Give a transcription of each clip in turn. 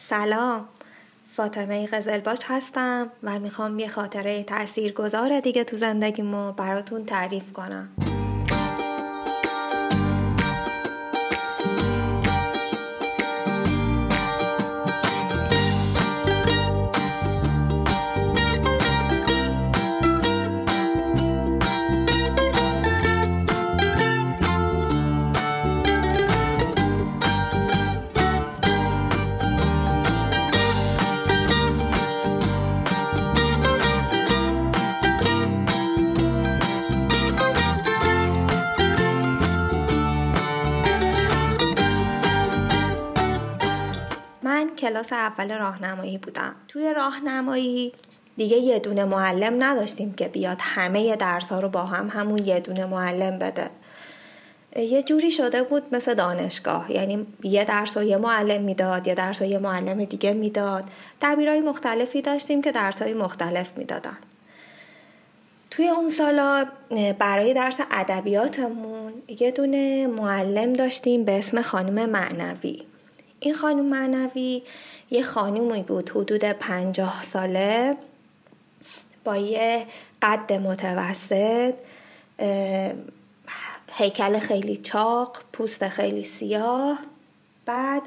سلام. فاطمه قزلباش هستم و می‌خوام یه خاطره تأثیر گذار دیگه تو زندگیمو براتون تعریف کنم. کلاس اول راهنمایی بودم. توی راهنمایی دیگه یه دونه معلم نداشتیم که بیاد همه درس ها رو با هم همون یه دونه معلم بده. یه جوری شده بود مثل دانشگاه. یعنی یه درس و یه معلم می‌داد یه درس و یه معلم دیگه می‌داد. دبیرهای مختلفی داشتیم که درس های مختلف می‌دادن. توی اون سالا برای درس ادبیاتمون یه دونه معلم داشتیم به اسم خانم معنوی. این خانم معنوی یه خانومی بود حدود پنجاه ساله با یه قد متوسط هیکل خیلی چاق پوست خیلی سیاه. بعد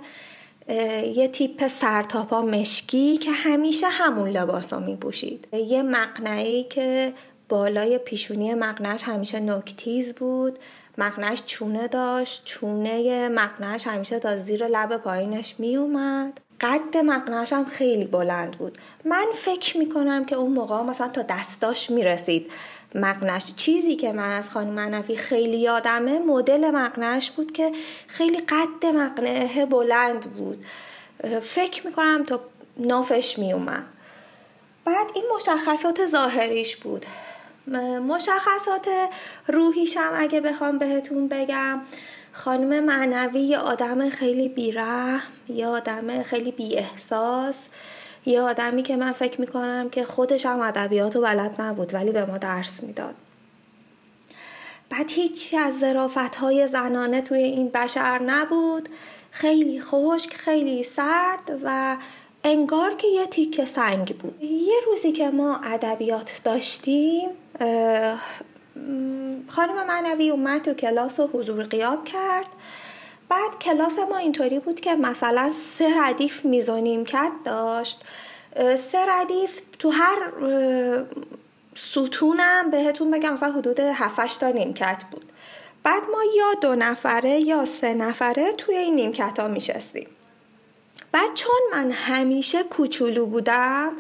یه تیپ سرتاپا مشکی که همیشه همون لباس رو می پوشید یه مقنعی که بالای پیشونی مقنعش همیشه نکتیز بود. مقنعش چونه داشت. چونه مقنعش همیشه تا زیر لب پایینش می اومد قد مقنعش هم خیلی بلند بود. من فکر می کنم که اون موقع مثلا تا دستاش می رسید مقنعش چیزی که من از خانم معنوی خیلی یادمه مدل مقنعش بود که خیلی قد مقنعه بلند بود. فکر می کنم تا نافش می اومد بعد این مشخصات ظاهریش بود. مشخصات روحیش هم اگه بخوام بهتون بگم. خانم معنوی یه آدم خیلی بیره یه آدم خیلی بی احساس یه آدمی که من فکر می‌کنم که خودش هم ادبیات و بلد نبود ولی به ما درس می‌داد. بعد هیچی از ظرافت های زنانه توی این بشر نبود. خیلی خشک خیلی سرد و انگار که یه تیکه سنگ بود. یه روزی که ما ادبیات داشتیم خانم معنوی اومد تو کلاس و حضور قیاب کرد. بعد کلاس ما اینطوری بود که مثلا سه ردیف میزونیم کت داشت. سه ردیف تو هر ستونم بهتون بگم مثلا حدود 7 تا نیمکت بود. بعد ما یا دو نفره یا سه نفره توی این نیمکت ها میشستیم بعد چون من همیشه کوچولو بودم.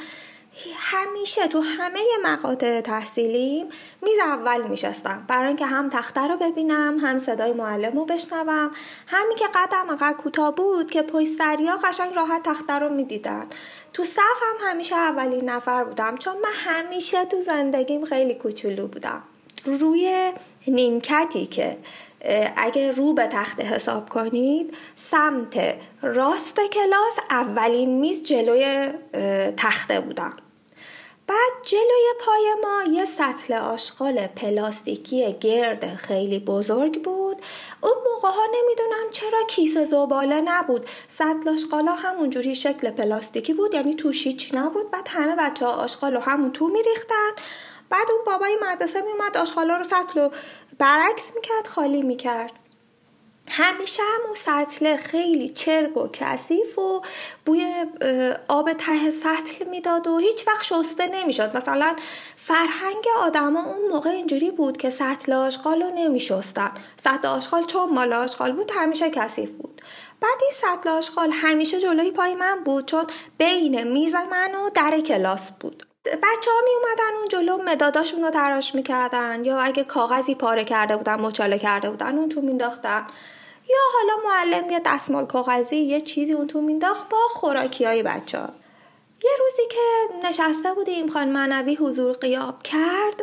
همیشه تو همه مقاطع تحصیلیم میز اول میشستم. برای اینکه هم تخته رو ببینم هم صدای معلم رو بشنوم. همین که قدم انقدر کوتاه بود که پشت سریا قشنگ راحت تخته رو می‌دیدن. تو صف هم همیشه اولین نفر بودم. چون من همیشه تو زندگیم خیلی کوچولو بودم. روی نیمکتی که اگه رو به تخت حساب کنید سمت راست کلاس اولین میز جلوی تخته بودم. بعد جلوی پای ما یه سطل آشغال پلاستیکی گرد خیلی بزرگ بود. اون موقع ها نمی‌دونم چرا کیسه زباله نبود. سطل آشغالا همونجوری شکل پلاستیکی بود یعنی توش هیچ نبود. بعد همه بچه ها آشغال همون تو میریختن. بعد اون بابای مدرسه میومد آشغالا رو سطل رو برعکس می‌کرد خالی می‌کرد. همیشه همون سطل خیلی چرک و کثیف و بوی آب ته سطل می‌داد و هیچ وقت شسته نمی‌شد. مثلا فرهنگ آدما اون موقع اینجوری بود که سطل آشغال رو نمیشستن. سطل آشغال چون مال آشغال بود همیشه کثیف بود. بعد این سطل آشغال همیشه جلوی پای من بود چون بین میز من و در کلاس بود. بچه ها می اومدن اون جلو مداداشون رو تراش می‌کردن یا اگه کاغذی پاره کرده بودن مچاله کرده بودن اون تو مینداختن یا حالا معلم یه دستمال کاغذی یه چیزی اون تو مینداخت با خوراکی های بچه ها. یه روزی که نشسته بودیم خان معنوی حضور قیاب کرد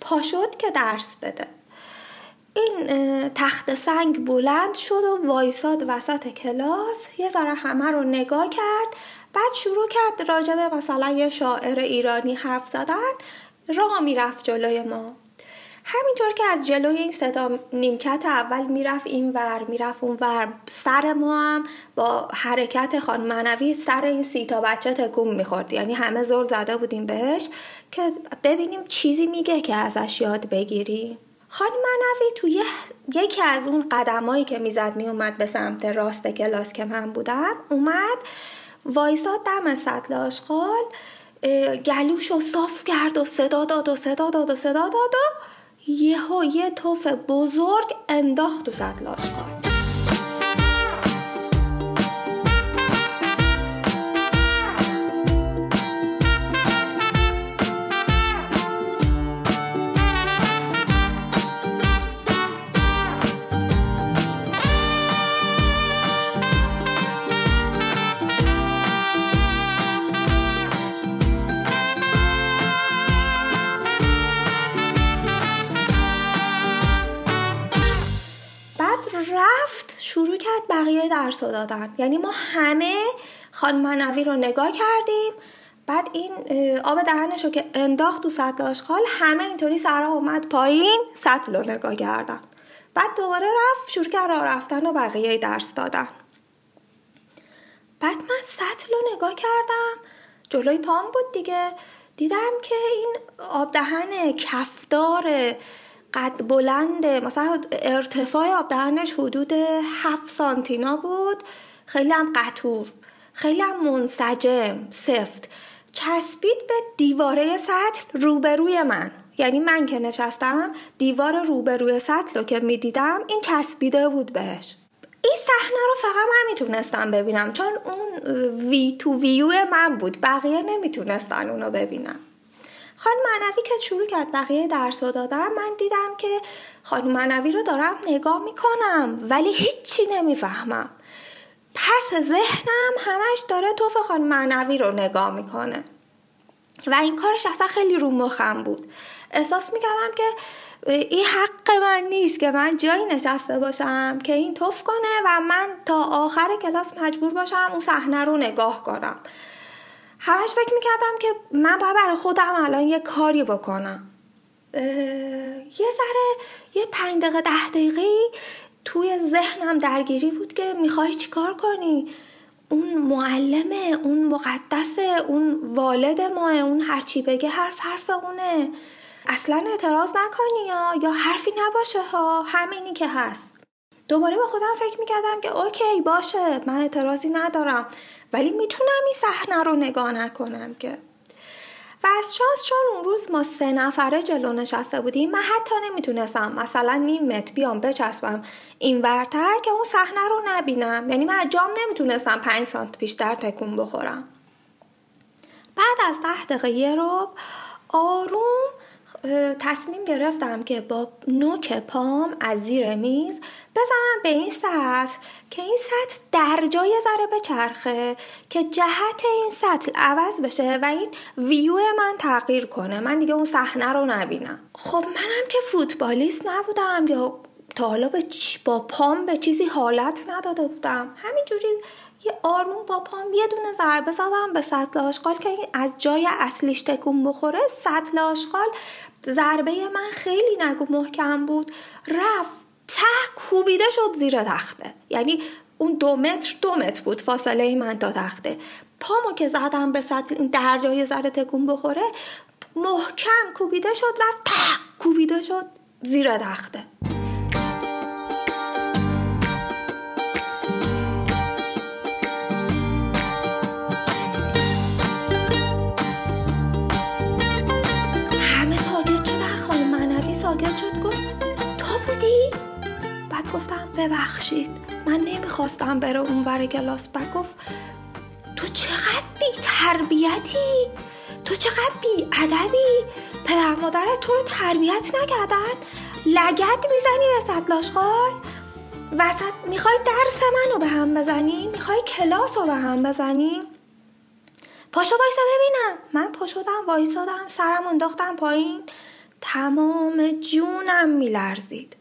پا شد که درس بده. این تخت سنگ بلند شد و وایساد وسط کلاس. یه ذره همه رو نگاه کرد. بعد شروع کرد راجع به مثلا یه شاعر ایرانی حرف زدن راه می‌رفت جلوی ما. همینطور که از جلوی این صدا نیمکت اول می‌رفت این ور می‌رفت اون ور. سر ما هم با حرکت خان منوی سر این سی تا بچه تکون می‌خورد. یعنی همه زور زده بودیم بهش که ببینیم چیزی میگه که ازش یاد بگیری. خان منوی توی یکی از اون قدمایی که می‌زد میومد به سمت راست کلاس که من بودم اومد وایساد دم سطل آشغال گلوش رو صاف کرد و صدا داد و صدا داد و صدا داد و یهو یه توف بزرگ انداخت تو سطل آشغال. بقیه درس رو دادن یعنی ما همه خانم منوی رو نگاه کردیم. بعد این آب دهنش رو که انداخت تو سطل آشغال همه اینطوری سرا اومد پایین سطل رو نگاه کردن. بعد دوباره رفت شروع کرد راه رفتن و بقیه درس دادن. بعد من سطل رو نگاه کردم. جلوی پام بود دیگه. دیدم که این آب دهن کفدار قد بلنده مثلا ارتفاع آب حدود 7 سانتینا بود. خیلی هم قطور خیلی هم منسجم سفت. چسبید به دیواره سطل روبروی من. یعنی من که نشستم دیوار روبروی سطل رو که می‌دیدم این چسبیده بود بهش. این صحنه رو فقط من می‌تونستم ببینم چون اون وی تو ویو من بود. بقیه نمی‌تونستن اونو ببینم خانم معنوی که شروع کرد بقیه درس رو دادم من دیدم که خانم معنوی رو دارم نگاه می‌کنم ولی هیچی نمی‌فهمم. پس ذهنم همش داره توف خانم معنوی رو نگاه می‌کنه. و این کارش اصلا خیلی رو مخم بود. احساس می‌کردم که این حق من نیست که من جایی نشسته باشم که این توف کنه و من تا آخر کلاس مجبور باشم اون صحنه رو نگاه کنم. همش فکر می‌کردم که من باید برای خودم الان یه کاری بکنم. یه ذره یه پنج دقیقه ده دقیقه توی ذهنم درگیری بود که می‌خوای چیکار کنی؟ اون معلمه اون مقدسه اون والد ماه اون هرچی بگه حرف حرف اونه. اصلا اعتراض نکنی یا یا حرفی نباشه ها همینی که هست. دوباره به خودم فکر می‌کردم که اوکی باشه من اعتراضی ندارم. ولی می‌تونم این صحنه رو نگاه نکنم که. و از شانس چون اون روز ما سه نفره جلو نشسته بودیم من حتی نمی‌تونستم. مثلا نیم متر بیام بچسبم این ورتر که اون صحنه رو نبینم. یعنی من جام نمی‌تونستم پنج سانت بیشتر تکون بخورم. بعد از ده دقیقه یه رو آروم تصمیم گرفتم که با نوک پام از زیر میز بزنم به این سطح که این سطح در جای ذره بچرخه که جهت این سطح عوض بشه و این ویو من تغییر کنه. من دیگه اون صحنه رو نبینم. خب منم که فوتبالیست نبودم یا تا حالا با پام به چیزی حالت نداده بودم. همینجوری یه آروم با پام یه دونه ضربه زدم به سطل آشغال که از جای اصلیش تکون بخوره سطل آشغال ضربه من خیلی نگو محکم بود رفت ته کوبیده شد زیر تخته. یعنی اون دو متر دو متر بود فاصله من تا تخته. پامو که زدم به سطل در جای ذره تکون بخوره محکم کوبیده شد رفت ته کوبیده شد زیر تخته. گفتم ببخشید من نمی‌خواستم بره اونور کلاس. بعد گفت تو چقدر بی تربیتی تو چقدر بی ادبی پدر مادرت تو رو تربیت نکردن؟ لگت می‌زنی به سطلاشخال وسط می‌خوای درس منو به هم بزنی؟ می‌خوای کلاس رو به هم بزنی؟ پاشو وایسا ببینم. من پاشدم وایسادم سرم انداختم پایین. تمام جونم میلرزید.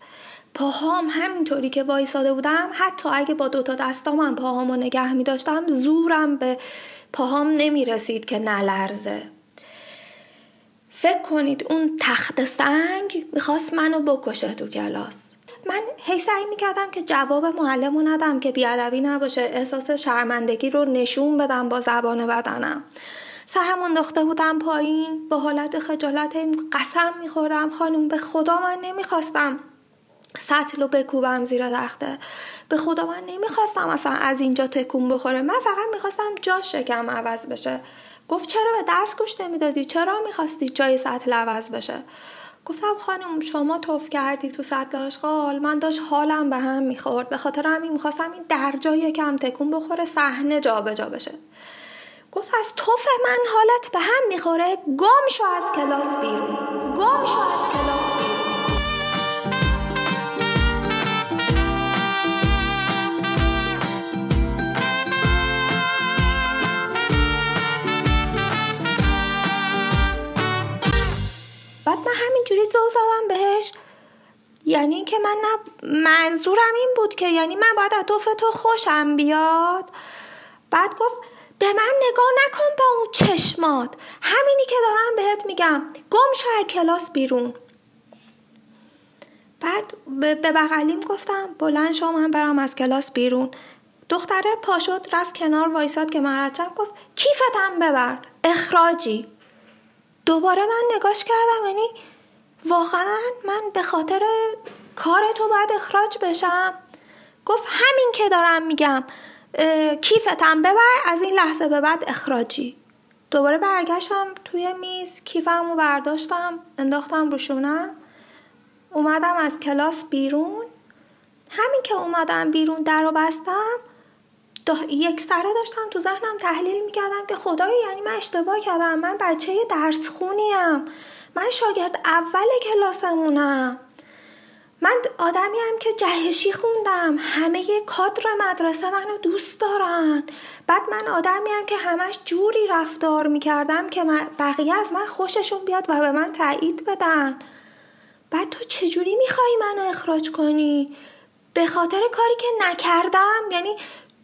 پاهام همینطوری که وایساده بودم حتی اگه با دوتا دستام هم پاهامو نگه می داشتم زورم به پاهام نمی رسید که نلرزه. فکر کنید اون تخت سنگ می‌خواست منو بکشه تو کلاس. من هی سعی می‌کردم که جواب معلم رو ندم که بیادبی نباشه احساس شرمندگی رو نشون بدم با زبان بدنم. سرم انداخته بودم پایین با حالت خجالت قسم میخوردم. خانم به خدا من نمی‌خواستم. سطل رو بکوبم زیر تخته. به خدا من نمی‌خواستم اصلا از اینجا تکون بخوره. من فقط می‌خواستم جا شکم عوض بشه. گفت چرا به درس گوش نمی‌دادی؟ چرا می‌خواستی جای سطل عوض بشه؟ گفتم خانم شما توف کردی تو سطل آشغال. من داشت حالم به هم می‌خورد. به خاطر همین می‌خواستم این درجا یکم تکون بخوره صحنه جابجا بشه. گفت از توف من حالت به هم می‌خوره. گم شو از کلاس بیرون. گم شو از کلاس بعد من همینجوری زل زدم بهش. یعنی اینکه من نه منظورم این بود که یعنی من باید از تو خوشم بیاد. بعد گفت به من نگاه نکن با اون چشمات. همینی که دارم بهت میگم. گم شو کلاس بیرون. بعد به بغلیم گفتم بلند شو من برم از کلاس بیرون. دختره پاشد رفت کنار وایساد که مرچم گفت کیفتم ببر اخراجی. دوباره من نگاش کردم یعنی واقعا من به خاطر کار تو باید اخراج بشم. گفت همین که دارم میگم کیفتم ببر از این لحظه به بعد اخراجی. دوباره برگشتم توی میز کیفم رو برداشتم انداختم روشونم اومدم از کلاس بیرون. همین که اومدم بیرون در رو بستم یک سره داشتم تو ذهنم تحلیل می‌کردم که خدای یعنی من اشتباه کردم من بچه درس خونیم من شاگرد اول کلاسمونم. من آدمی هم که جهشی خوندم. همه کادر مدرسه منو دوست دارن. بعد من آدمی هم که همش جوری رفتار می‌کردم که بقیه از من خوششون بیاد و به من تایید بدن. بعد تو چجوری می‌خوای منو اخراج کنی؟ به خاطر کاری که نکردم؟ یعنی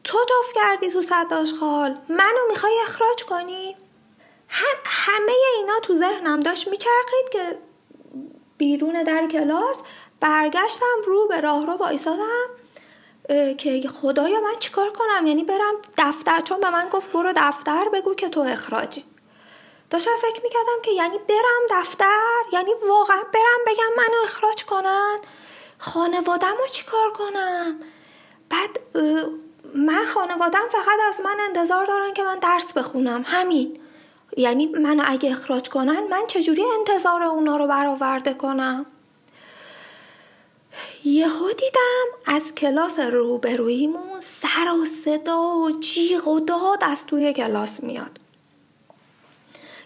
تو توف کردی تو صد آشغال منو می‌خوای اخراج کنی؟ هم همه اینا تو ذهنم داشت میچرخید که بیرون در کلاس برگشتم رو به راه رو وایسادم که خدایا من چیکار کنم؟ یعنی برم دفتر چون به من گفت برو دفتر بگو که تو اخراجی. داشتم فکر می‌کردم که یعنی برم دفتر؟ یعنی واقعا برم بگم منو اخراج کنن؟ خانوادم رو چیکار کنم؟ بعد من خانوادم فقط از من انتظار دارن که من درس بخونم. همین. یعنی منو اگه اخراج کنن من چجوری انتظار اونا رو برآورده کنم؟ یهو دیدم از کلاس روبرویمون سر و صدا و جیغ و داد از توی کلاس میاد.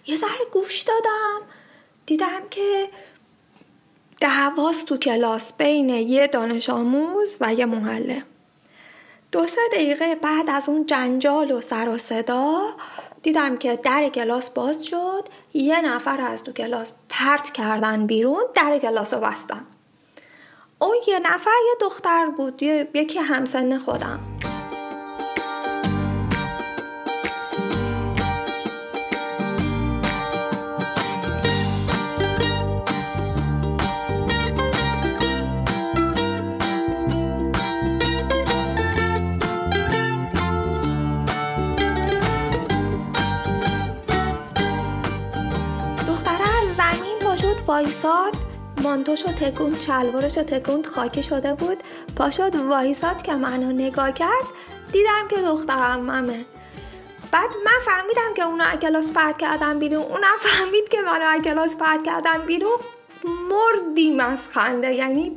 یه ذره گوش دادم. دیدم که دعواست تو کلاس بین یه دانش آموز و یه محله. دو سه دقیقه بعد از اون جنجال و سر و صدا دیدم که در کلاس باز شد. یه نفر از تو کلاس پرت کردن بیرون در کلاس رو بستن. اون یه نفر یه دختر بود یکی همسن خودم. وایساد مانتوشو تکوند شلوارشو تکوند خاکی شده بود. پاشد وایساد که منو نگاه کرد. دیدم که دخترم ممه. بعد من فهمیدم که اونا کلاس پرد کردن بیرون. اونم فهمید که منو کلاس پرد کردن بیرون. مردیم از خنده. یعنی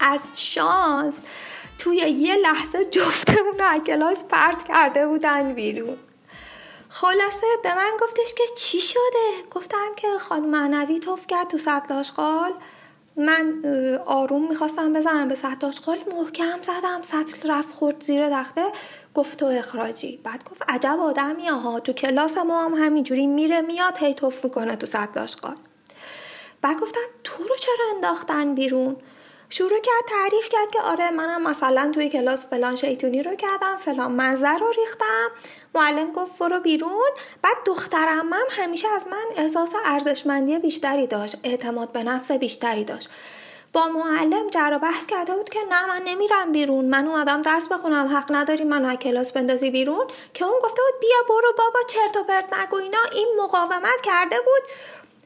از شانس توی یه لحظه جفته اونو کلاس پرد کرده بودن بیرون. خلاصه به من گفتش که چی شده؟ گفتم که خانم معنوی توف کرد تو سطل آشغال. من آروم می‌خواستم بزنم به سطل آشغال. محکم زدم سطل رفت خورد زیر دخته گفت تو اخراجی. بعد گفت عجب آدمی ها تو کلاس ما هم همینجوری میره میاد هی توف می‌کنه تو سطل آشغال. بعد گفتم تو رو چرا انداختن بیرون؟ شروع کرد تعریف کرد که آره منم مثلا توی کلاس فلان شیطونی رو کردم فلان مزه رو ریختم. معلم گفت فرو بیرون. بعد دخترم هم همیشه از من احساس ارزشمندی بیشتری داشت اعتماد به نفس بیشتری داشت. با معلم جر بحث کرده بود که نه من نمیرم بیرون. من اومدم درس بخونم حق نداری منو از کلاس بندازی بیرون. که اون گفته بود بیا برو بابا چرت و پرت نگو اینا. این مقاومت کرده بود.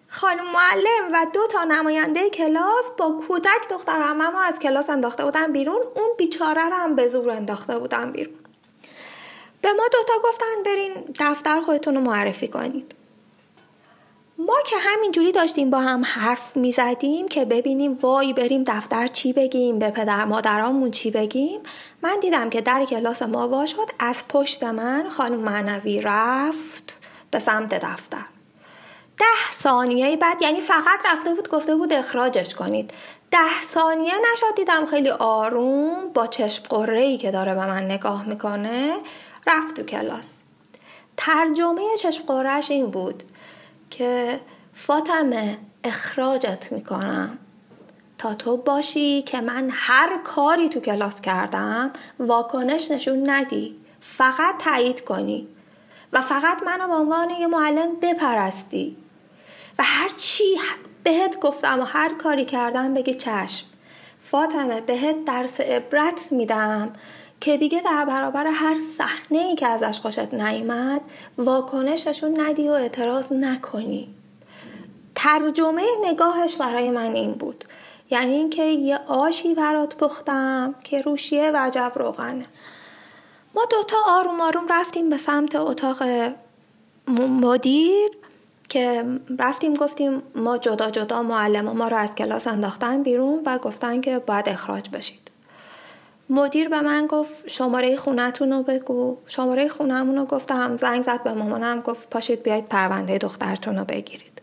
خانم معلم و دو تا نماینده کلاس با کودک دختر همه از کلاس انداخته بودن بیرون. اون بیچاره رو هم به زور انداخته بودن بیرون. به ما دوتا گفتن برین دفتر خودتون رو معرفی کنید. ما که همینجوری داشتیم با هم حرف می زدیم که ببینیم وای بریم دفتر چی بگیم به پدر مادرامون چی بگیم. من دیدم که در کلاس ما وا شد. از پشت من خانم معنوی رفت به سمت دفتر. ده ثانیه بعد یعنی فقط رفته بود گفته بود اخراجش کنید. ده ثانیه نشد دیدم خیلی آروم با چشم قره که داره به من نگاه می‌کنه رفت تو کلاس. ترجمه چشم قرهش این بود که فاطمه اخراجت می‌کنم. تا تو باشی که من هر کاری تو کلاس کردم واکنش نشون ندی. فقط تایید کنی. و فقط منو به عنوان یه معلم بپرستی. و هر چی بهت گفتم و هر کاری کردم بگی چشم. فاطمه بهت درس عبرت میدم که دیگه در برابر هر صحنه ای که ازش خوشت نیامد واکنششون ندی و اعتراض نکنی. ترجمه نگاهش برای من این بود. یعنی اینکه یه آشی برات پختم که روشیه وجب روغنه. ما دوتا آروم آروم رفتیم به سمت اتاق مدیر. که رفتیم گفتیم ما جدا جدا معلم ما رو از کلاس انداختن بیرون و گفتن که باید اخراج بشید. مدیر به من گفت شماره خونتون رو بگو. شماره خونمون رو گفتم زنگ زد به مامانم گفت پاشید بیاید پرونده دخترتون رو بگیرید.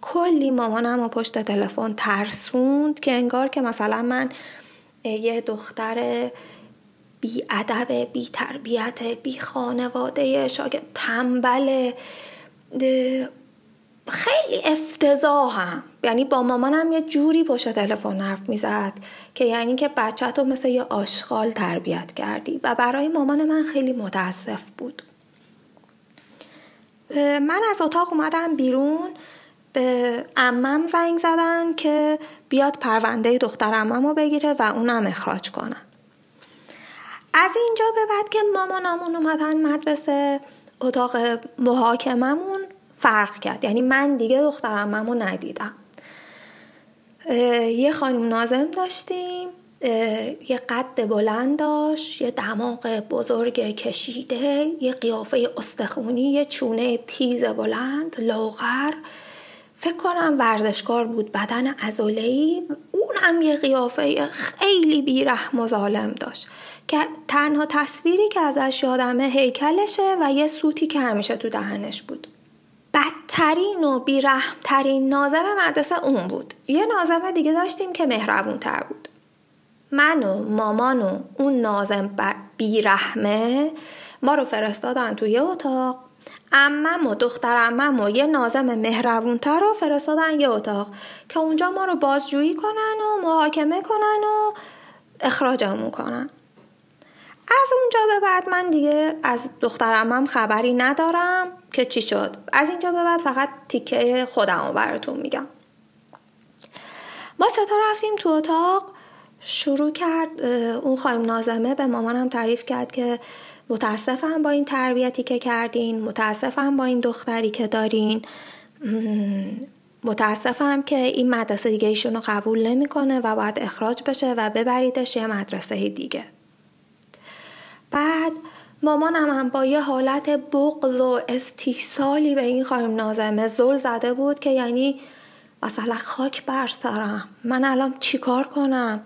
کلی مامانم و پشت تلفن ترسوند که انگار که مثلا من یه دختر بی ادب بی تربیت بی خانواده شاگرد تنبل خیلی افتضاحم. یعنی با مامانم یه جوری پشت تلفن حرف می‌زد که یعنی که بچه تو مثل یه آشغال تربیت کردی و برای مامان من خیلی متاسف بود. من از اتاق اومدم بیرون. به امم زنگ زدن که بیاد پرونده دختر امم رو بگیره و اونم اخراج کنن. از اینجا به بعد که مامانمون اومدن مدرسه اتاق محاکممون فرق کرد. یعنی من دیگه دخترم رو ندیدم. یه خانم نازم داشتیم. یه قد بلند داشت یه دماغ بزرگ کشیده یه قیافه استخونی یه چونه تیز بلند لاغر. فکر کنم ورزشکار بود بدن ازولهی اونم یه قیافه خیلی بیرحم و ظالم داشت. که تنها تصویری که ازش یادمه هیکلشه و یه سوتی که همیشه تو دهنش بود. بدترین و بیرحمترین نازم مدرسه اون بود. یه نازم دیگه داشتیم که مهربون تر بود. من و مامان و اون نازم بیرحمه ما رو فرستادن تو یه اتاق. امم و دختر امم و یه نازم مهربونتر رو فرستادن یه اتاق که اونجا ما رو بازجویی کنن و محاکمه کنن و اخراجمون کنن. از اونجا به بعد من دیگه از دخترمم خبری ندارم که چی شد. از اینجا به بعد فقط تیکه خودم رو براتون میگم. ما ستا رفتیم تو اتاق شروع کرد اون خانم نازمه به مامانم تعریف کرد که متاسفم با این تربیتی که کردین متاسفم با این دختری که دارین. متاسفم که این مدرسه دیگه ایشون رو قبول نمی‌کنه و باید اخراج بشه و ببریدش یه مدرسه دیگه. بعد مامانم هم با یه حالت بغض و استیصالی به این خانم نازمه زل زده بود که یعنی مثلا خاک برسارم من الان چیکار کنم؟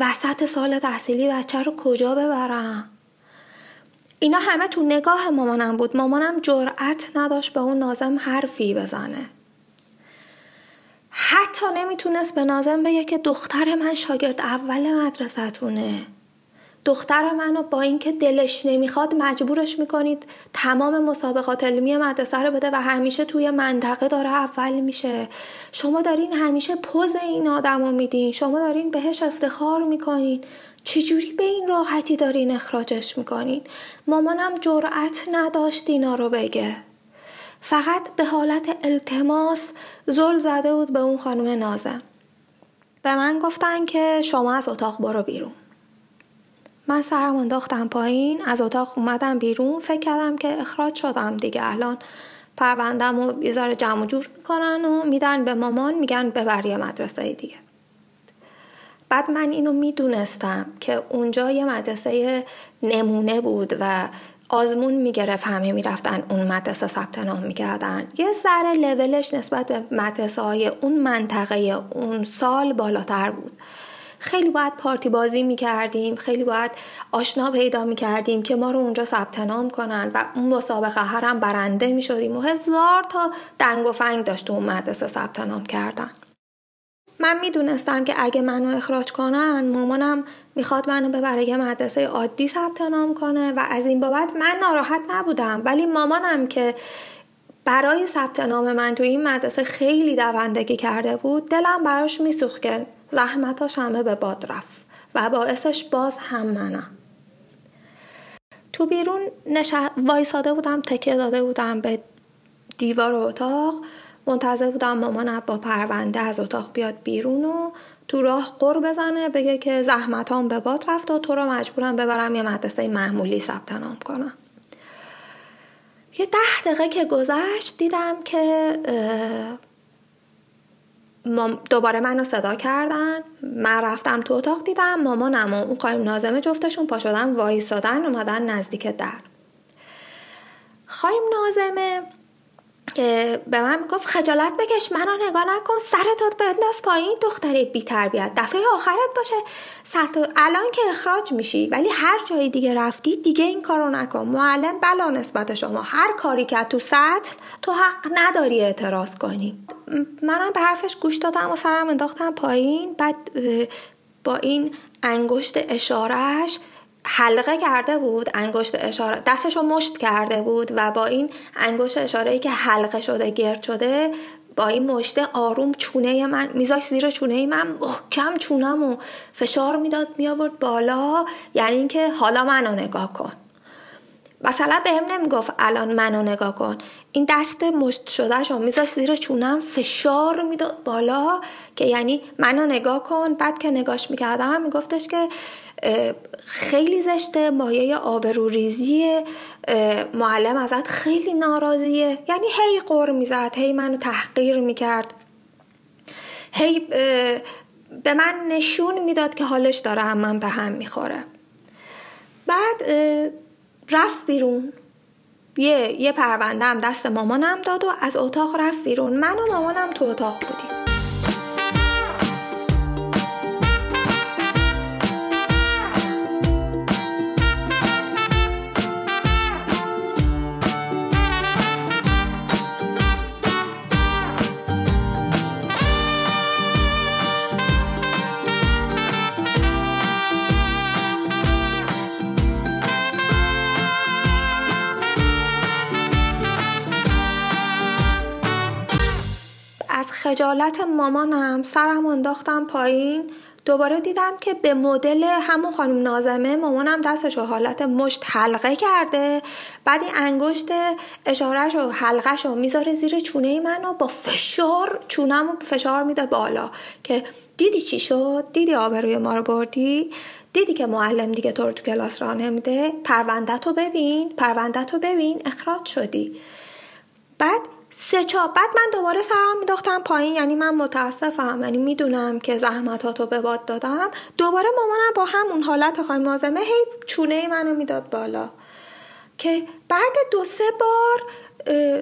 وسط سال تحصیلی بچه رو کجا ببرم؟ اینا همه تو نگاه مامانم بود. مامانم جرأت نداشت به اون نازم حرفی بزنه. حتی نمی‌تونست به نازم بگه که دختر من شاگرد اول مدرسهتونه. دختر منو با اینکه دلش نمی‌خواد مجبورش می‌کنید تمام مسابقات علمی مدرسه رو بده و همیشه توی منطقه داره اول میشه. شما دارین همیشه پوز این آدم رو میدین. شما دارین بهش افتخار می‌کنین. چجوری به این راحتی دارین اخراجش می‌کنین؟ مامانم جرأت نداشت اینا رو بگه. فقط به حالت التماس زل زده بود به اون خانم نازم. به من گفتن که شما از اتاق برو بیرون. من سرم انداختم پایین از اتاق اومدم بیرون. فکر کردم که اخراج شدم دیگه. الان پروندم و بیزار جمع جور می‌کنن و میدن به مامان میگن ببر یه مدرسه دیگه. بعد من اینو می‌دونستم که اونجا یه مدرسه نمونه بود و آزمون می‌گرفت. همه می‌رفتن اون مدرسه ثبت نام می‌کردن. یه ذره لولش نسبت به مدرسه های اون منطقه اون سال بالاتر بود. خیلی باید پارتی بازی می‌کردیم خیلی باید آشنا پیدا می‌کردیم که ما رو اونجا ثبت نام کنن و اون مسابقه هم برنده می‌شدیم و هزار تا دنگ و فنگ داشت اون مدرسه ثبت نام کردن. من می‌دونستم که اگه منو اخراج کنن مامانم می‌خواد منو ببره یه مدرسه عادی ثبت نام کنه و از این بابت من ناراحت نبودم. ولی مامانم که برای ثبت نام من تو این مدرسه خیلی دوندگی کرده بود دلم براش میسوخت که زحمتاش همه به باد رفت و باعثش باز هم منم تو بیرون نش... وایساده بودم تکیه داده بودم به دیوار اتاق. منتظر بودم مامانم با پرونده از اتاق بیاد بیرون و تو راه قر بزنه بگه که زحمتام به باد رفت و تو رو مجبورم ببرم یه مدرسه معمولی ثبت نام کنم. یه ده دقیقه که گذشت دیدم که دوباره منو صدا کردن. من رفتم تو اتاق دیدم مامانم و اون قایم نازمه جفتشون پا شدن وایسادن اومدن نزدیک در. خایم نازمه که به من گفت خجالت بکش منو نگاه نکن سرت بنداز پایین دختری بی تربیت. دفعه آخرت باشه. سطح الان که اخراج میشی ولی هر جای دیگه رفتی دیگه این کارو نکن. معلم بلا نسبت شما. هر کاری که تو سطح تو حق نداری اعتراض کنی. منم به حرفش گوش دادم و سرم انداختم پایین. بعد با این انگشت اشارهش حلقه کرده بود انگشت اشاره دستشو مشت کرده بود و با این انگشت اشاره ای که حلقه شده گرد شده با این مشته آروم چونه من میذاش زیر چونه من محکم چونم و فشار می‌داد میآورد بالا. یعنی اینکه حالا منو نگاه کن. مثلا به هم نمی‌گفت الان منو نگاه کن. این دست مشت شده شو میذاش زیر چونم فشار می‌داد بالا که یعنی منو نگاه کن. بعد که نگاش می‌کردم میگفتش که خیلی زشته مایه آبروریزی معلم ازت خیلی ناراضیه. یعنی هی قر می‌زد هی منو تحقیر می‌کرد. هی به من نشون می‌داد که حالش داره هم من به هم می‌خوره. بعد رفت بیرون. یه یه پرونده هم دست مامانم داد و از اتاق رفت بیرون. من و مامانم تو اتاق بودیم. خجالت مامانم سرم انداختم پایین دوباره دیدم که به مدل همون خانم نازمه مامانم دستش رو حالت مشت حلقه کرده بعد این انگشت اشارهش و حلقهش رو می‌ذاره زیر چونه من و با فشار چونم رو فشار میده بالا که دیدی چی شد؟ دیدی آبروی ما رو بردی؟ دیدی که معلم دیگه تو رو تو کلاس را نمیده؟ پروندت رو ببین پروندت رو ببین اخراج شدی بعد سه چا بعد من دوباره سرم میداختم پایین یعنی من متاسفم. یعنی می‌دونم که زحمتاتو به باد دادم. دوباره مامانم با همون حالت خواهی مازمه هی چونه منو می‌داد بالا. که بعد دو سه بار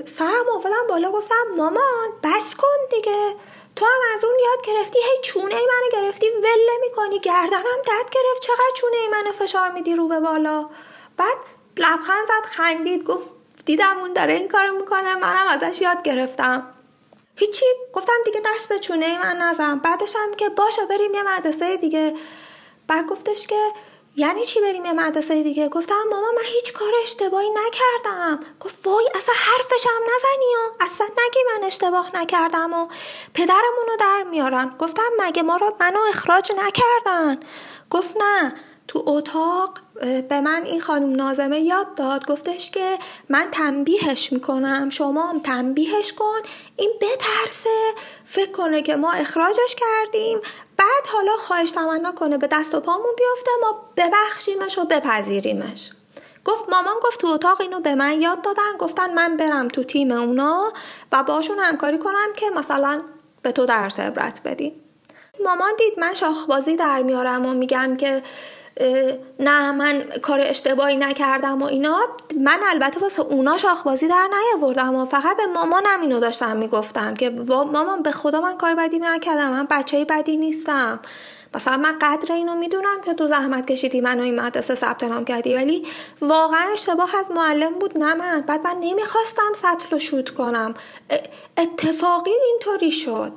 سرم آوردم بالا گفتم مامان بس کن دیگه. تو هم از اون یاد گرفتی هی چونه منو گرفتی وله می‌کنی گردنم دد گرفت. چقدر چونه منو فشار میدی رو به بالا. بعد لبخند زد خندید گفت دیدم اون داره این کارو می‌کنه منم ازش یاد گرفتم. هیچی؟ گفتم دیگه دست به چونه من نزن. بعدش هم که باشه بریم یه مدرسه دیگه. بعد گفتش که یعنی چی بریم یه مدرسه دیگه؟ گفتم ماما من هیچ کار اشتباهی نکردم. گفت وای اصلا حرفشم نزنی و اصلا نگی من اشتباه نکردم و پدرمون رو در میارن. گفتم مگه ما رو منو اخراج نکردن؟ گفت نه تو اتاق به من این خانم نازمه یاد داد. گفتش که من تنبیهش می‌کنم. شما هم تنبیهش کن. این بترسه. فکر کنه که ما اخراجش کردیم. بعد حالا خواهش تمنا کنه به دست و پامون بیفته. ما ببخشیمش و بپذیریمش. گفت مامان گفت تو اتاق اینو به من یاد دادن. گفتن من برم تو تیم اونا و باشون همکاری کنم که مثلا به تو درس عبرت بدیم مامان دید من شاخبازی در میارم و میگم که نه من کار اشتباهی نکردم و اینا. من البته واسه اونا شاخبازی در نیاوردم و فقط به مامانم اینو داشتم می‌گفتم که مامان به خدا من کار بدی نکردم من بچه بدی نیستم. مثلا من قدر اینو می‌دونم که تو زحمت کشیدی منو این مدرسه ثبت نام کردی ولی واقعا اشتباه از معلم بود نه من. بعد من نمی‌خواستم سطل رو شوت کنم. اتفاقی اینطوری شد.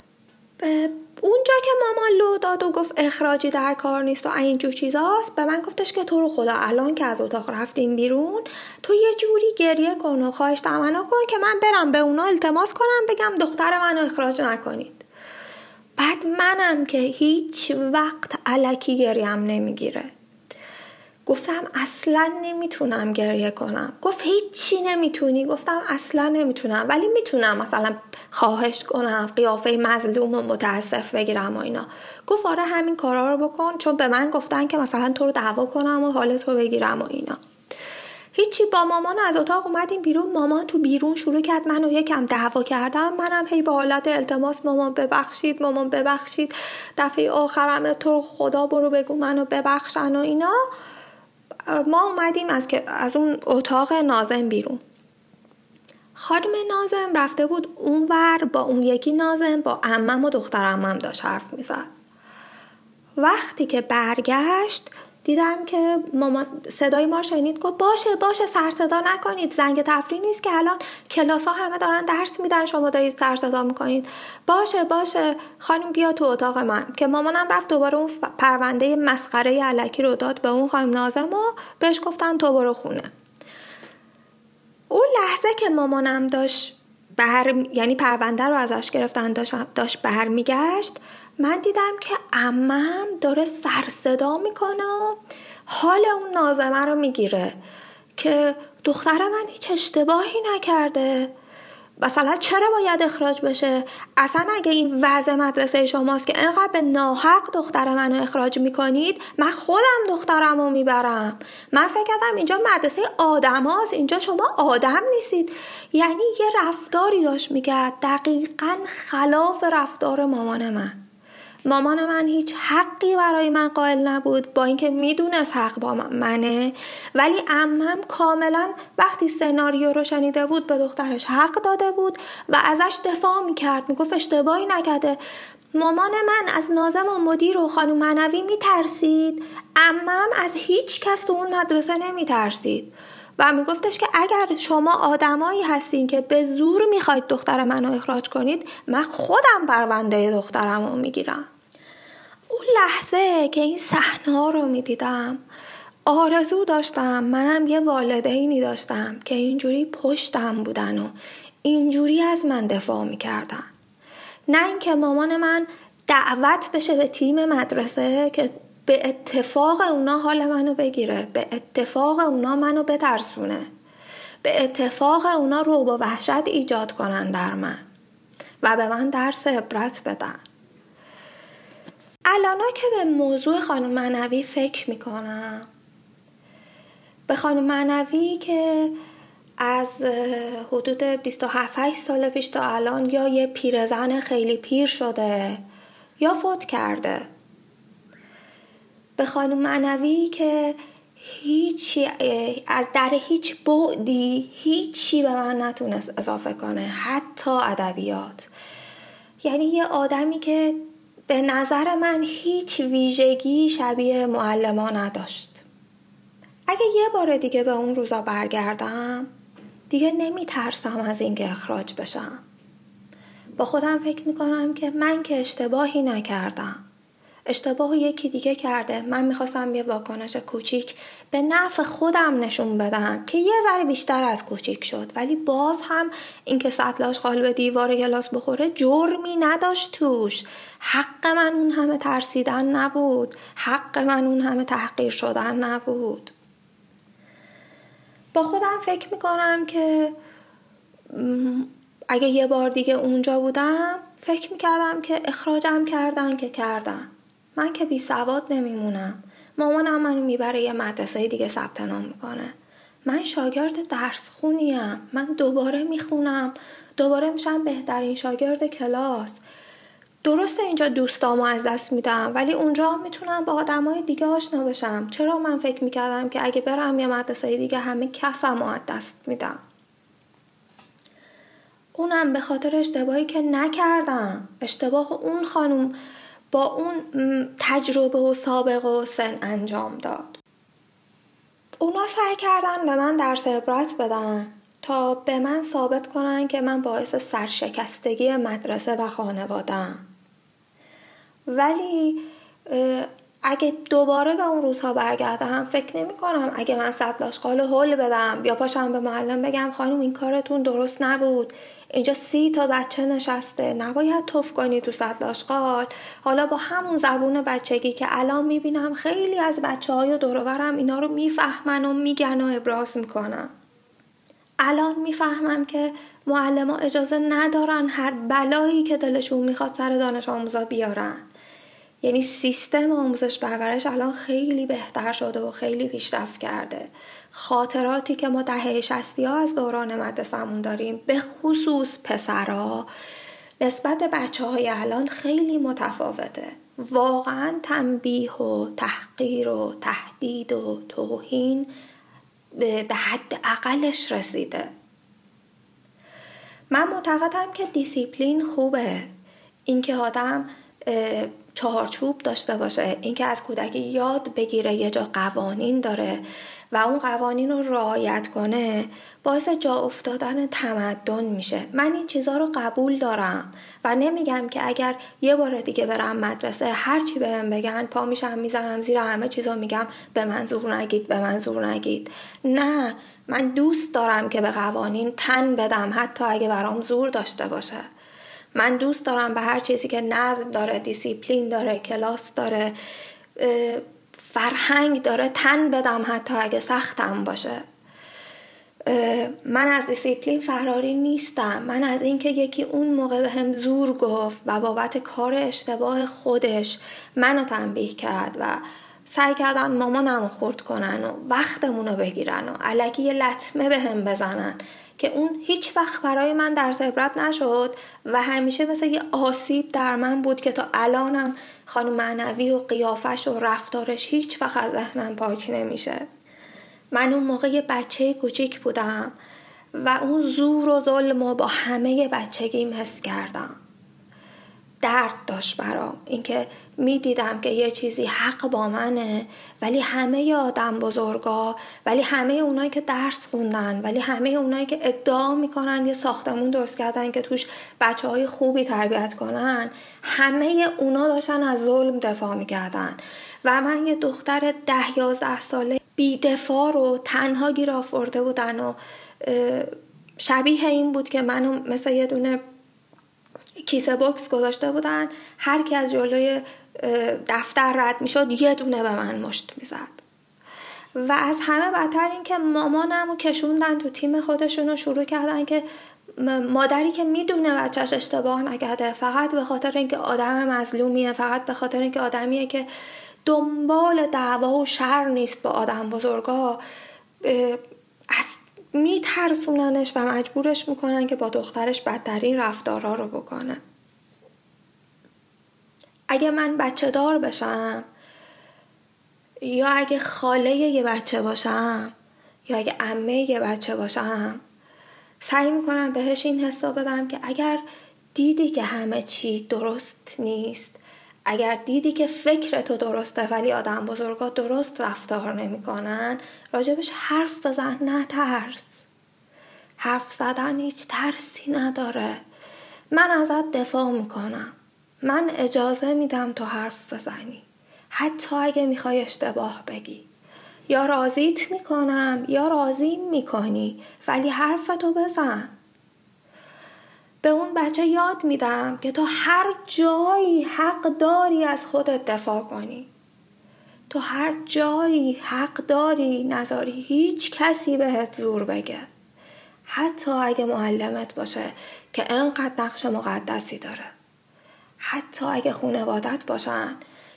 اونجا که مامان لو داد و گفت اخراجی در کار نیست و اینجور چیزاست به من گفتش که تو رو خدا الان که از اتاق رفتیم بیرون تو یه جوری گریه کن و خواهش تمنا کن که من برم به اونا التماس کنم بگم دختر منو اخراج نکنید. بعد منم که هیچ وقت علکی گریم نمی‌گیره. گفتم اصلا نمی‌تونم گریه کنم. گفت هیچی نمی‌تونی. گفتم اصلا نمی‌تونم. ولی می‌تونم مثلا خواهش کنم قیافه مظلوم و متاسف بگیرم و اینا. گفت آره همین کارا رو بکن. چون به من گفتن که مثلا تو رو دعوا کنم و حالت رو بگیرم و اینا. هیچی. با مامان از اتاق اومدیم بیرون. مامان تو بیرون شروع کرد منو یکم دعوا کردم منم هی به حالت التماس. مامان ببخشید مامان ببخشید. دفعه آخرم تو خدا برو بگو منو ببخشن و اینا. ما اومدیم از, از اون اتاق نازم بیرون. خانم نازم رفته بود اونور با اون یکی نازم با امم و دختر امم داشت حرف می‌زد. وقتی که برگشت دیدم که مامان صدای ما شنید گفت باشه باشه سر صدا نکنید زنگ تفریح نیست که الان کلاس ها همه دارن درس میدن شما دارید سر صدا می‌کنید. باشه باشه خانم بیا تو اتاق من. که مامانم رفت دوباره اون پرونده مسخره علکی رو داد به اون خانم نازم و بهش گفتن تو برو خونه. اون لحظه که مامانم داشت بر یعنی پرونده رو ازش گرفتن داشت, داشت برمیگشت من دیدم که امم داره سر صدا می‌کنه و حال اون نازمه رو می‌گیره که دختر من هیچ اشتباهی نکرده. مثلا چرا باید اخراج بشه؟ اصلا اگه این وضع مدرسه شماست که انقدر به ناحق دختر منو اخراج می‌کنید من خودم دخترم رو می‌برم. من فکر کردم اینجا مدرسه آدم هاست. اینجا شما آدم نیستید. یعنی یه رفتاری داشت می‌کرد. دقیقا خلاف رفتار مامان من. مامان من هیچ حقی برای من قائل نبود با اینکه می‌دونست حق با منه. ولی امم کاملا وقتی سناریو رو شنیده بود به دخترش حق داده بود و ازش دفاع می‌کرد. می‌گفت اشتباهی نکرده. مامان من از نازم و مدیر و خانم منوی میترسید. امم از هیچ کس تو اون مدرسه نمیترسید. و میگفتش که اگر شما آدمایی هستین که به زور می‌خواید دختر منو اخراج کنید من خودم پرونده دخترم رو می‌گیرم. اون لحظه که این صحنه ها رو می‌دیدم آرزو داشتم منم یه والدینی داشتم که اینجوری پشتم بودن و اینجوری از من دفاع می‌کردن. نه اینکه مامان من دعوت بشه به تیم مدرسه که به اتفاق اونا حال منو بگیره به اتفاق اونا منو بترسونه به اتفاق اونا رو و وحشت ایجاد کنن در من و به من درس عبرت بدن. الانا که به موضوع خانم منوی فکر می‌کنم. به خانم منوی که از حدود 27 سال پیش تا الان یا یه پیرزن خیلی پیر شده یا فوت کرده. به خانم منوی که هیچی از در هیچ بعدی هیچی به من نتونست اضافه کنه حتی ادبیات. یعنی یه آدمی که به نظر من هیچ ویژگی شبیه معلما نداشت. اگه یه بار دیگه به اون روزا برگردم دیگه نمی ترسم از اینکه اخراج بشم. با خودم فکر می‌کنم که من که اشتباهی نکردم. اشتباه یکی دیگه کرده. من می‌خواستم یه واکنش کوچیک به نفع خودم نشون بدم که یه ذره بیشتر از کوچیک شد. ولی باز هم اینکه سطل آشغال به دیوار گلاس بخوره جرمی نداشت توش. حق من اون همه ترسیدن نبود. حق من اون همه تحقیر شدن نبود. با خودم فکر می‌کنم که اگه یه بار دیگه اونجا بودم فکر می‌کردم که اخراجم کردن که کردن. من که بی سواد نمیمونم. مامانم منو می‌بره یه مدرسه دیگه ثبت نام می‌کنه. من شاگرد درس خونیم من دوباره می‌خونم. دوباره میشم بهترین شاگرد کلاس. درسته اینجا دوستامو از دست میدم ولی اونجا می‌تونم با آدمای دیگه آشنا بشم. چرا من فکر می‌کردم که اگه برم یه مدرسه دیگه همه کسم از دست میدم؟ اونم به خاطر اشتباهی که نکردم. اشتباه اون خانم با اون تجربه و سابقه و سن انجام داد. اونا سعی کردن به من درس عبرت بدن تا به من ثابت کنن که من باعث سرشکستگی مدرسه و خانوادم ولی اگه دوباره به اون روزها برگردم فکر نمی کنم اگه من سطل آشغال هول بدم یا پاشم به معلم بگم خانم این کارتون درست نبود. اینجا سی تا بچه نشسته. نباید توف کنی تو سطل آشغال. حالا با همون زبون بچگی که الان می‌بینم خیلی از بچه های دورورم اینا رو می‌فهمن و میگن و ابراز می‌کنن. الان می‌فهمم که معلم اجازه ندارن هر بلایی که دلشون می‌خواد سر دانش آموزا بیارن. یعنی سیستم آموزش پرورش الان خیلی بهتر شده و خیلی پیشرفت کرده. خاطراتی که ما دهه شستی ها از دوران مدرسمون داریم به خصوص پسرا نسبت به بچه های الان خیلی متفاوته. واقعا تنبیه و تحقیر و تهدید و توهین به حد اقلش رسیده. من معتقدم که دیسیپلین خوبه. اینکه آدم چهارچوب داشته باشه. اینکه از کودکی یاد بگیره یه جا قوانین داره و اون قوانین رو رعایت کنه باعث جا افتادن تمدن میشه. من این چیزها رو قبول دارم و نمیگم که اگر یه بار دیگه برم مدرسه هرچی بهم بگن پا میشم می‌زنم زیر همه چیزا میگم به منظور نگید به منظور نگید. نه من دوست دارم که به قوانین تن بدم حتی اگه برام زور داشته باشه. من دوست دارم به هر چیزی که نظم داره دیسیپلین داره کلاس داره فرهنگ داره تن بدم حتی اگه سختم باشه. من از دیسیپلین فراری نیستم. من از اینکه یکی اون موقع به هم زور گفت و بابت کار اشتباه خودش منو تنبیه کرد و سعی کردن مامانمو خورد کنن و وقتمون رو بگیرن و علکی یه لطمه به هم بزنن. که اون هیچ وقت برای من در عبرت نشد و همیشه مثل یه آسیب در من بود که تا الانم خانم معنوی و قیافش و رفتارش هیچ وقت از ذهنم پاک نمیشه. من اون موقع یه بچه کوچیک بودم و اون زور و ظلم و با همه بچگیم حس کردم. درد داشت برام. اینکه می‌دیدم که یه چیزی حق با منه ولی همه آدم بزرگا ولی همه اونایی که درس خوندن ولی همه اونایی که ادعا می‌کنن یه ساختمون درست کردن که توش بچه های خوبی تربیت کنن همه اونا داشتن از ظلم دفاع می‌کردن. و من یه دختر ده یازده ساله بیدفاع رو تنها گیر آورده بودن و شبیه این بود که منو مثل یه دونه کیسه بوکس گذاشته بودن. هر کی از جلوی دفتر رد می‌شد یه دونه به من مشت می‌زد. و از همه بدتر این که مامانم رو کشوندن تو تیم خودشون رو شروع کردن که مادری که می‌دونه بچهش اشتباه نکرده فقط به خاطر اینکه آدم مظلومیه فقط به خاطر اینکه آدمیه که دنبال دعوا و شر نیست با آدم بزرگا. میترسوننش و مجبورش می‌کنن که با دخترش بدترین رفتارها رو بکنه اگه من بچه دار بشم یا اگه خاله یه بچه باشم یا اگه امه یه بچه باشم سعی می‌کنم بهش این حساب بدم که اگر دیدی که همه چی درست نیست اگر دیدی که فکر تو درسته ولی آدم بزرگا درست رفتار نمی‌کنن راجبش حرف بزن نه ترس. حرف زدن هیچ ترسی نداره. من ازت دفاع می‌کنم. من اجازه میدم تو حرف بزنی. حتی اگه می‌خوای اشتباه بگی. یا راضیت می‌کنم یا راضی می‌کنی ولی حرفتو بزن. به اون بچه یاد میدم که تو هر جایی حق داری از خودت دفاع کنی. تو هر جایی حق داری نذاری هیچ کسی بهت زور بگه. حتی اگه معلمت باشه که انقدر نقش مقدسی داره. حتی اگه خونوادت باشن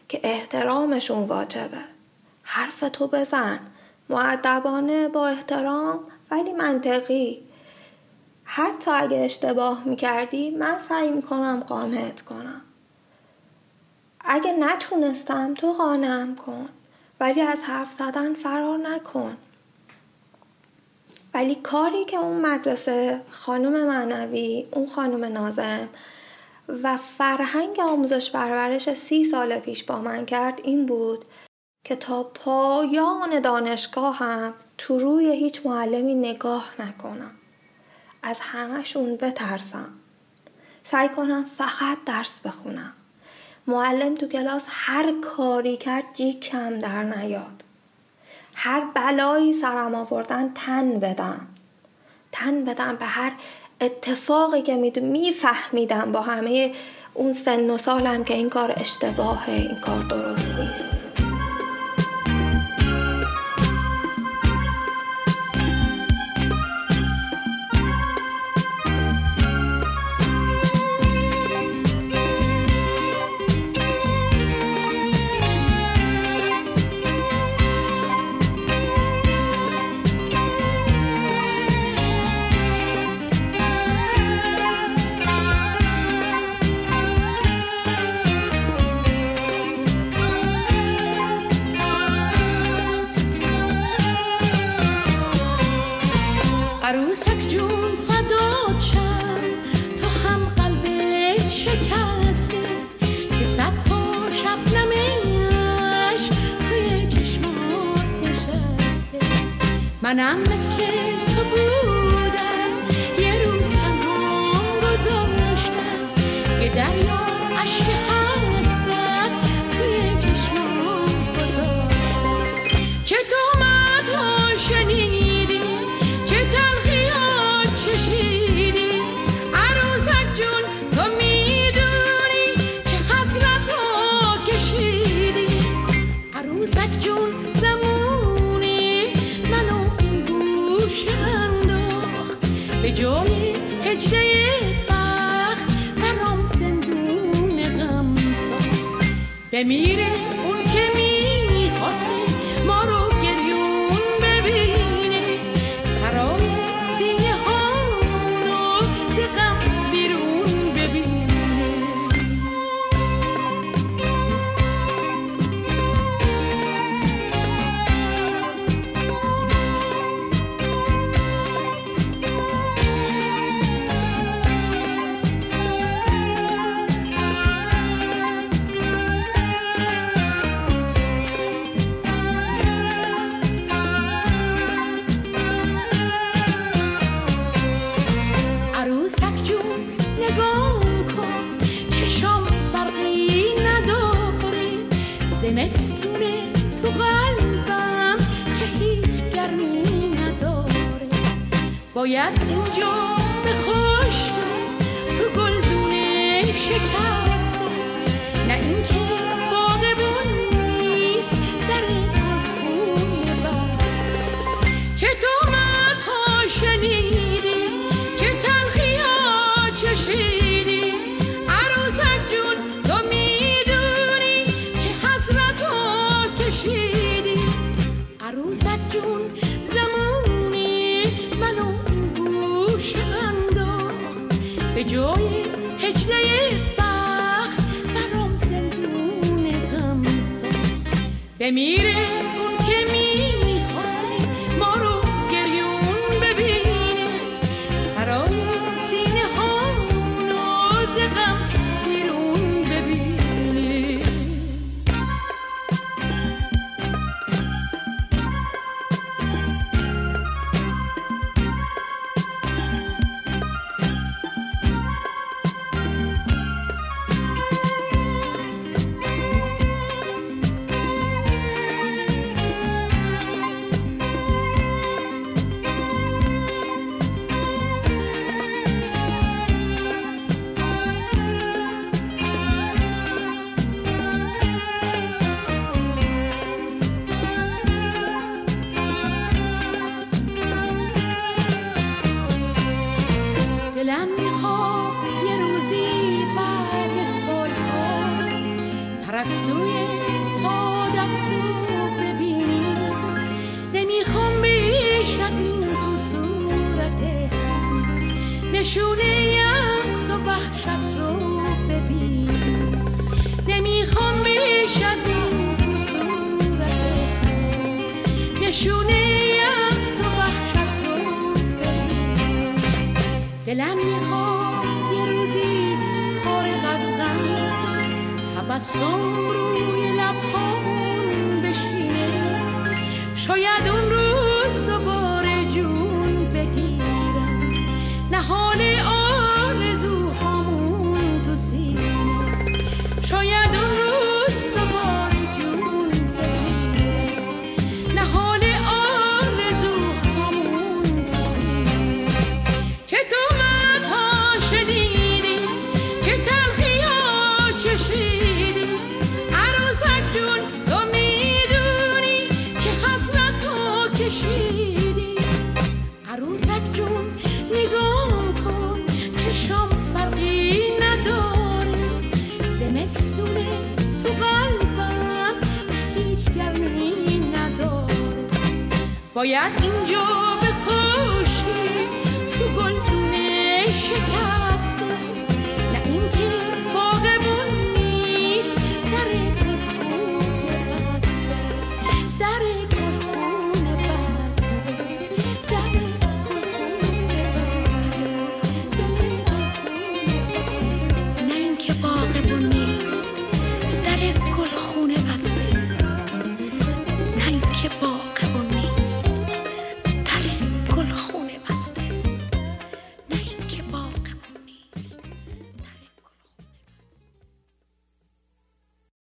که احترامشون واجبه. حرف تو بزن. معدبانه با احترام ولی منطقی. حتی اگه اشتباه می‌کردی من سعی می‌کنم قامت کنم. اگه نتونستم تو قانم کن ولی از حرف زدن فرار نکن. ولی کاری که اون مدرسه خانم معنوی اون خانم نازم و فرهنگ آموزش پرورش سی سال پیش با من کرد این بود که تا پایان دانشگاه هم تو روی هیچ معلمی نگاه نکنم. از همهشون بترسم. سعی کنم فقط درس بخونم. معلم تو کلاس هر کاری کرد جی کم در نیاد. هر بلایی سرم آوردن تن بدم. تن بدم به هر اتفاقی که میفهمیدم با همه اون سن و سالم که این کار اشتباهه این کار درست نیست. منم مثل تو بودم. یه روز تنها گذاشتم. یه miren قلبم که هیچ گرمی نداره باید اینجا به خشک تو گلدونه شکسته que mire.